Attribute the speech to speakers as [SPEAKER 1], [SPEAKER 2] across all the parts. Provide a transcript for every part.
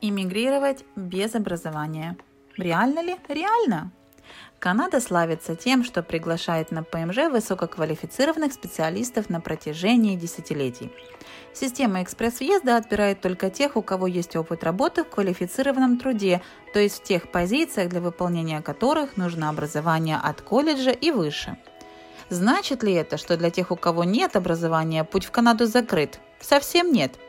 [SPEAKER 1] Иммигрировать без образования. Реально ли? Реально. Канада славится тем, что приглашает на ПМЖ высококвалифицированных специалистов на протяжении десятилетий. Система экспресс-въезда отбирает только тех, у кого есть опыт работы в квалифицированном труде, то есть в тех позициях, для выполнения которых нужно образование от колледжа и выше. Значит ли это, что для тех, у кого нет образования, путь в Канаду закрыт? Совсем нет –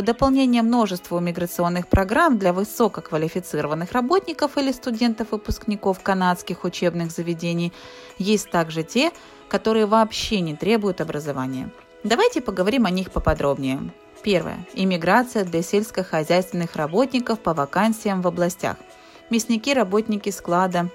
[SPEAKER 1] в дополнение множеству миграционных программ для высококвалифицированных работников или студентов-выпускников канадских учебных заведений есть также те, которые вообще не требуют образования. Давайте поговорим о них поподробнее. Первое. Иммиграция для сельскохозяйственных работников по вакансиям в областях. Мясники, работники склада,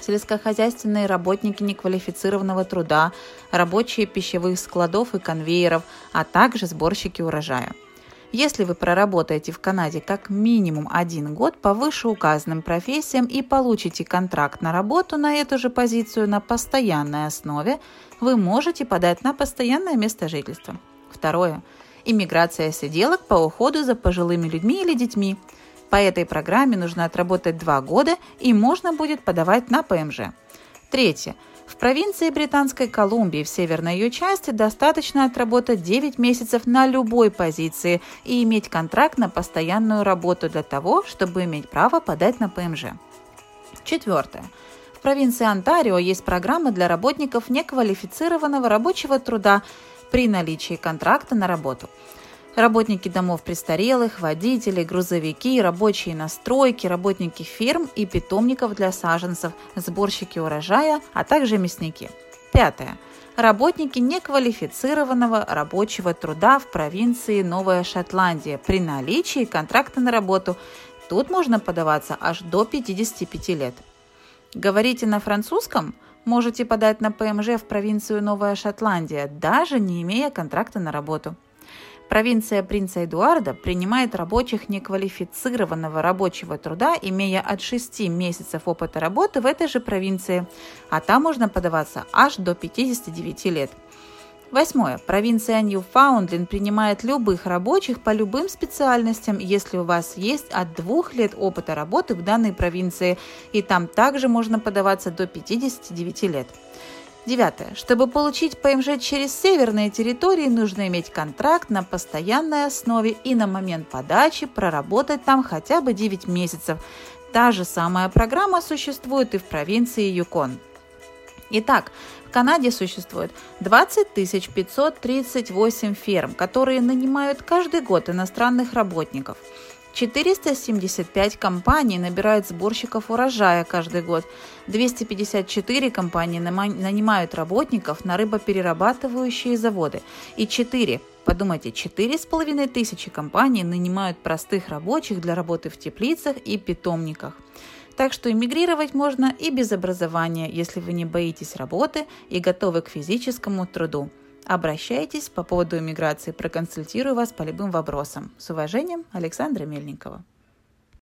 [SPEAKER 1] сельскохозяйственные работники неквалифицированного труда, рабочие пищевых складов и конвейеров, а также сборщики урожая – если вы проработаете в Канаде как минимум один год по вышеуказанным профессиям и получите контракт на работу на эту же позицию на постоянной основе, вы можете подать на постоянное место жительства. Второе. Иммиграция сиделок по уходу за пожилыми людьми или детьми. По этой программе нужно отработать два года и можно будет подавать на ПМЖ. Третье. В провинции Британской Колумбии в северной ее части достаточно отработать 9 месяцев на любой позиции и иметь контракт на постоянную работу для того, чтобы иметь право подать на ПМЖ. Четвертое. В провинции Онтарио есть программа для работников неквалифицированного рабочего труда при наличии контракта на работу – Работники домов престарелых, водители, грузовики, рабочие на стройке, работники ферм и питомников для саженцев, сборщики урожая, а также мясники. Пятое. Работники неквалифицированного рабочего труда в провинции Новая Шотландия при наличии контракта на работу. Тут можно подаваться аж до 55 лет. Говорите на французском? Можете подать на ПМЖ в провинцию Новая Шотландия, даже не имея контракта на работу. Провинция принца Эдуарда принимает рабочих неквалифицированного рабочего труда, имея от 6 месяцев опыта работы в этой же провинции, а там можно подаваться аж до 59 лет. Восьмое. Провинция Ньюфаундленд принимает любых рабочих по любым специальностям, если у вас есть от двух лет опыта работы в данной провинции, и там также можно подаваться до 59 лет. Девятое. Чтобы получить ПМЖ через северные территории, нужно иметь контракт на постоянной основе и на момент подачи проработать там хотя бы 9 месяцев. Та же самая программа существует и в провинции Юкон. Итак, в Канаде существует 20 538 ферм, которые нанимают каждый год иностранных работников – 475 компаний набирают сборщиков урожая каждый год. 254 компании нанимают работников на рыбоперерабатывающие заводы. И 4, подумайте, 4,5 тысячи компаний нанимают простых рабочих для работы в теплицах и питомниках. Так что эмигрировать можно и без образования, если вы не боитесь работы и готовы к физическому труду. Обращайтесь по поводу иммиграции, проконсультирую вас по любым вопросам. С уважением, Александра Мельникова.